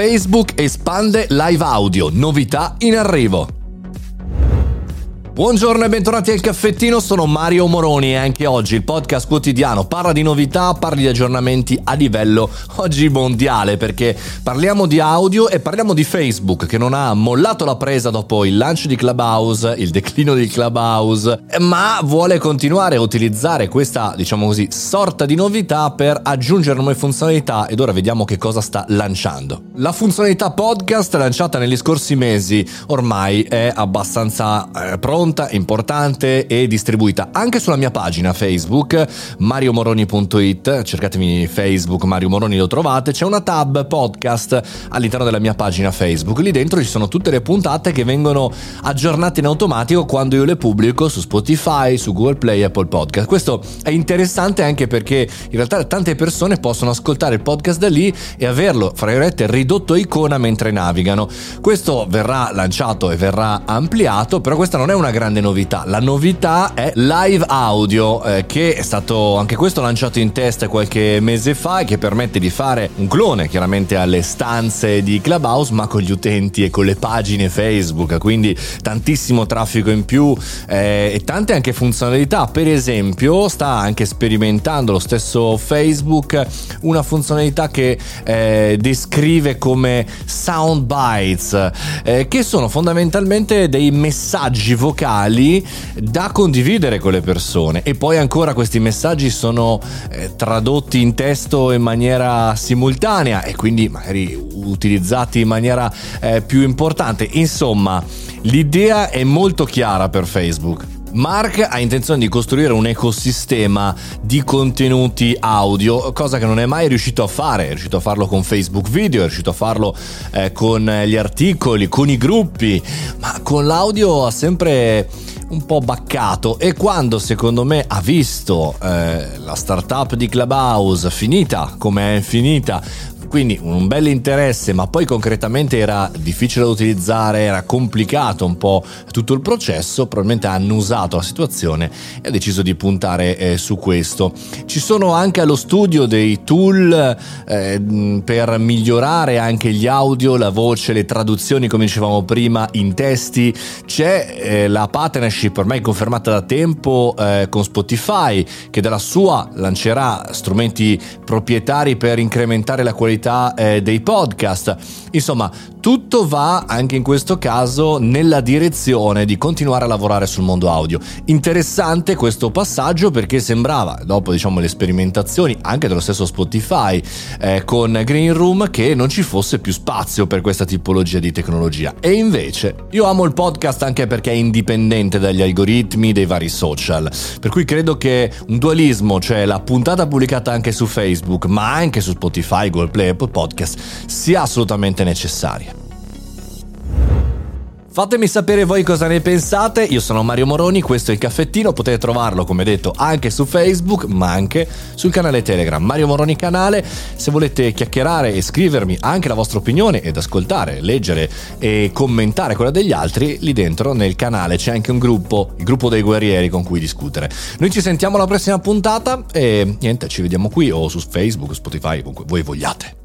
Facebook espande live audio, novità in arrivo. Buongiorno e bentornati al caffettino, sono Mario Moroni e anche oggi il podcast quotidiano parla di novità, parla di aggiornamenti a livello oggi mondiale perché parliamo di audio e parliamo di Facebook che non ha mollato la presa dopo il lancio di Clubhouse, il declino di Clubhouse, ma vuole continuare a utilizzare questa, diciamo così, sorta di novità per aggiungere nuove funzionalità ed ora vediamo che cosa sta lanciando. La funzionalità podcast lanciata negli scorsi mesi ormai è abbastanza eh, pronta pronta, importante e distribuita anche sulla mia pagina Facebook mariomoroni.it, cercatemi Facebook Mario Moroni lo trovate, c'è una tab podcast all'interno della mia pagina Facebook, lì dentro ci sono tutte le puntate che vengono aggiornate in automatico quando io le pubblico su Spotify, su Google Play, Apple Podcast. Questo è interessante anche perché in realtà tante persone possono ascoltare il podcast da lì e averlo, fra virgolette, ridotto icona mentre navigano. Questo verrà lanciato e verrà ampliato, però questa non è una grande grande novità. La novità è Live Audio, eh, che è stato anche questo lanciato in test qualche mese fa e che permette di fare un clone chiaramente alle stanze di Clubhouse, ma con gli utenti e con le pagine Facebook, quindi tantissimo traffico in più eh, e tante anche funzionalità. Per esempio, sta anche sperimentando lo stesso Facebook una funzionalità che eh, descrive come sound bites, eh, che sono fondamentalmente dei messaggi vocali vocali da condividere con le persone e poi ancora questi messaggi sono eh, tradotti in testo in maniera simultanea e quindi magari utilizzati in maniera eh, più importante. Insomma, l'idea è molto chiara per Facebook. Mark ha intenzione di costruire un ecosistema di contenuti audio, cosa che non è mai riuscito a fare. È riuscito a farlo con Facebook Video, è riuscito a farlo eh, con gli articoli, con i gruppi, ma con l'audio ha sempre un po' baccato e quando secondo me ha visto eh, la startup di Clubhouse finita come è finita quindi un bel interesse, ma poi concretamente era difficile da utilizzare, era complicato un po' tutto il processo, probabilmente ha annusato la situazione e ha deciso di puntare eh, su questo. Ci sono anche allo studio dei tool eh, per migliorare anche gli audio, la voce, le traduzioni, come dicevamo prima, in testi. C'è eh, la partnership ormai confermata da tempo eh, con Spotify, che dalla sua lancerà strumenti proprietari per incrementare la qualità qualità eh, dei podcast. Insomma, tutto va anche in questo caso nella direzione di continuare a lavorare sul mondo audio. Interessante questo passaggio perché sembrava, dopo diciamo le sperimentazioni anche dello stesso Spotify eh, con Green Room, che non ci fosse più spazio per questa tipologia di tecnologia. E invece io amo il podcast anche perché è indipendente dagli algoritmi dei vari social. Per cui credo che un dualismo, cioè la puntata pubblicata anche su Facebook, ma anche su Spotify, Google Play, Apple Podcast, sia assolutamente necessaria. Fatemi sapere voi cosa ne pensate, io sono Mario Moroni, questo è il caffettino, potete trovarlo come detto anche su Facebook ma anche sul canale Telegram Mario Moroni canale, se volete chiacchierare e scrivermi anche la vostra opinione ed ascoltare, leggere e commentare quella degli altri, lì dentro nel canale c'è anche un gruppo, il gruppo dei guerrieri con cui discutere. Noi ci sentiamo alla prossima puntata e niente, ci vediamo qui o su Facebook, Spotify, comunque voi vogliate.